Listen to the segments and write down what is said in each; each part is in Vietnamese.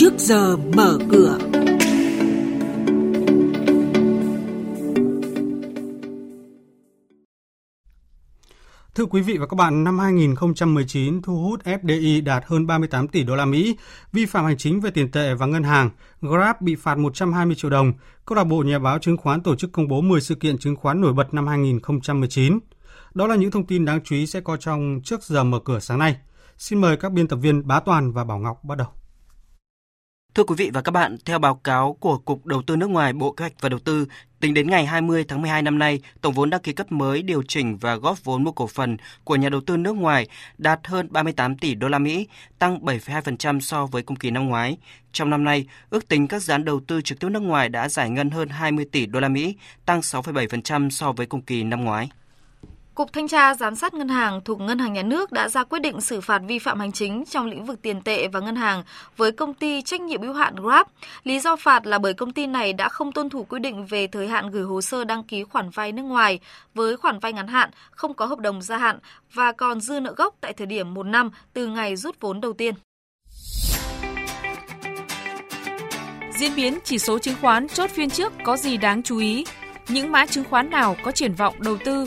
trước giờ mở cửa. Thưa quý vị và các bạn, năm 2019 thu hút FDI đạt hơn 38 tỷ đô la Mỹ, vi phạm hành chính về tiền tệ và ngân hàng, Grab bị phạt 120 triệu đồng. Câu lạc bộ nhà báo chứng khoán tổ chức công bố 10 sự kiện chứng khoán nổi bật năm 2019. Đó là những thông tin đáng chú ý sẽ có trong trước giờ mở cửa sáng nay. Xin mời các biên tập viên Bá Toàn và Bảo Ngọc bắt đầu. Thưa quý vị và các bạn, theo báo cáo của Cục Đầu tư nước ngoài Bộ Kế hoạch và Đầu tư, tính đến ngày 20 tháng 12 năm nay, tổng vốn đăng ký cấp mới điều chỉnh và góp vốn mua cổ phần của nhà đầu tư nước ngoài đạt hơn 38 tỷ đô la Mỹ, tăng 7,2% so với cùng kỳ năm ngoái. Trong năm nay, ước tính các dự án đầu tư trực tiếp nước ngoài đã giải ngân hơn 20 tỷ đô la Mỹ, tăng 6,7% so với cùng kỳ năm ngoái. Cục Thanh tra Giám sát Ngân hàng thuộc Ngân hàng Nhà nước đã ra quyết định xử phạt vi phạm hành chính trong lĩnh vực tiền tệ và ngân hàng với công ty trách nhiệm hữu hạn Grab. Lý do phạt là bởi công ty này đã không tuân thủ quy định về thời hạn gửi hồ sơ đăng ký khoản vay nước ngoài với khoản vay ngắn hạn, không có hợp đồng gia hạn và còn dư nợ gốc tại thời điểm một năm từ ngày rút vốn đầu tiên. Diễn biến chỉ số chứng khoán chốt phiên trước có gì đáng chú ý? Những mã chứng khoán nào có triển vọng đầu tư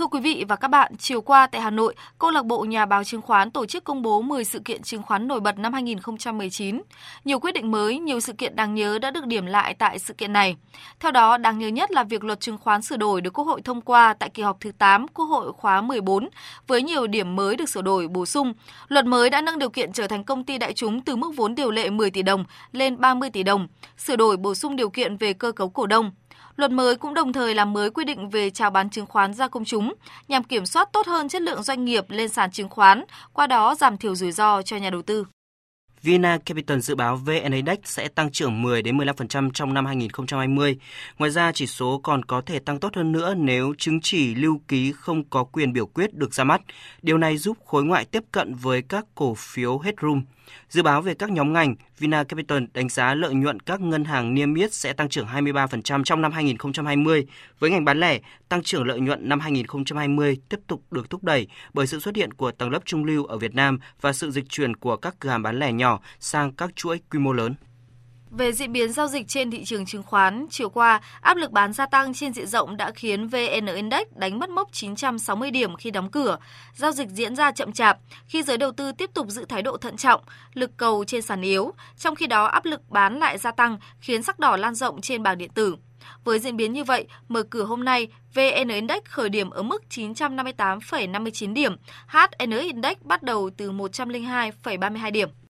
Thưa quý vị và các bạn, chiều qua tại Hà Nội, Câu lạc bộ Nhà báo chứng khoán tổ chức công bố 10 sự kiện chứng khoán nổi bật năm 2019. Nhiều quyết định mới, nhiều sự kiện đáng nhớ đã được điểm lại tại sự kiện này. Theo đó, đáng nhớ nhất là việc luật chứng khoán sửa đổi được Quốc hội thông qua tại kỳ họp thứ 8 Quốc hội khóa 14 với nhiều điểm mới được sửa đổi bổ sung. Luật mới đã nâng điều kiện trở thành công ty đại chúng từ mức vốn điều lệ 10 tỷ đồng lên 30 tỷ đồng, sửa đổi bổ sung điều kiện về cơ cấu cổ đông, Luật mới cũng đồng thời làm mới quy định về chào bán chứng khoán ra công chúng nhằm kiểm soát tốt hơn chất lượng doanh nghiệp lên sàn chứng khoán, qua đó giảm thiểu rủi ro cho nhà đầu tư. Vina Capital dự báo VN Index sẽ tăng trưởng 10 đến 15% trong năm 2020. Ngoài ra, chỉ số còn có thể tăng tốt hơn nữa nếu chứng chỉ lưu ký không có quyền biểu quyết được ra mắt. Điều này giúp khối ngoại tiếp cận với các cổ phiếu Headroom. Dự báo về các nhóm ngành, Vina Capital đánh giá lợi nhuận các ngân hàng niêm yết sẽ tăng trưởng 23% trong năm 2020. Với ngành bán lẻ, tăng trưởng lợi nhuận năm 2020 tiếp tục được thúc đẩy bởi sự xuất hiện của tầng lớp trung lưu ở Việt Nam và sự dịch chuyển của các cửa hàng bán lẻ nhỏ sang các chuỗi quy mô lớn. Về diễn biến giao dịch trên thị trường chứng khoán, chiều qua, áp lực bán gia tăng trên diện rộng đã khiến VN Index đánh mất mốc 960 điểm khi đóng cửa. Giao dịch diễn ra chậm chạp khi giới đầu tư tiếp tục giữ thái độ thận trọng, lực cầu trên sàn yếu, trong khi đó áp lực bán lại gia tăng khiến sắc đỏ lan rộng trên bảng điện tử. Với diễn biến như vậy, mở cửa hôm nay, VN Index khởi điểm ở mức 958,59 điểm, HN Index bắt đầu từ 102,32 điểm.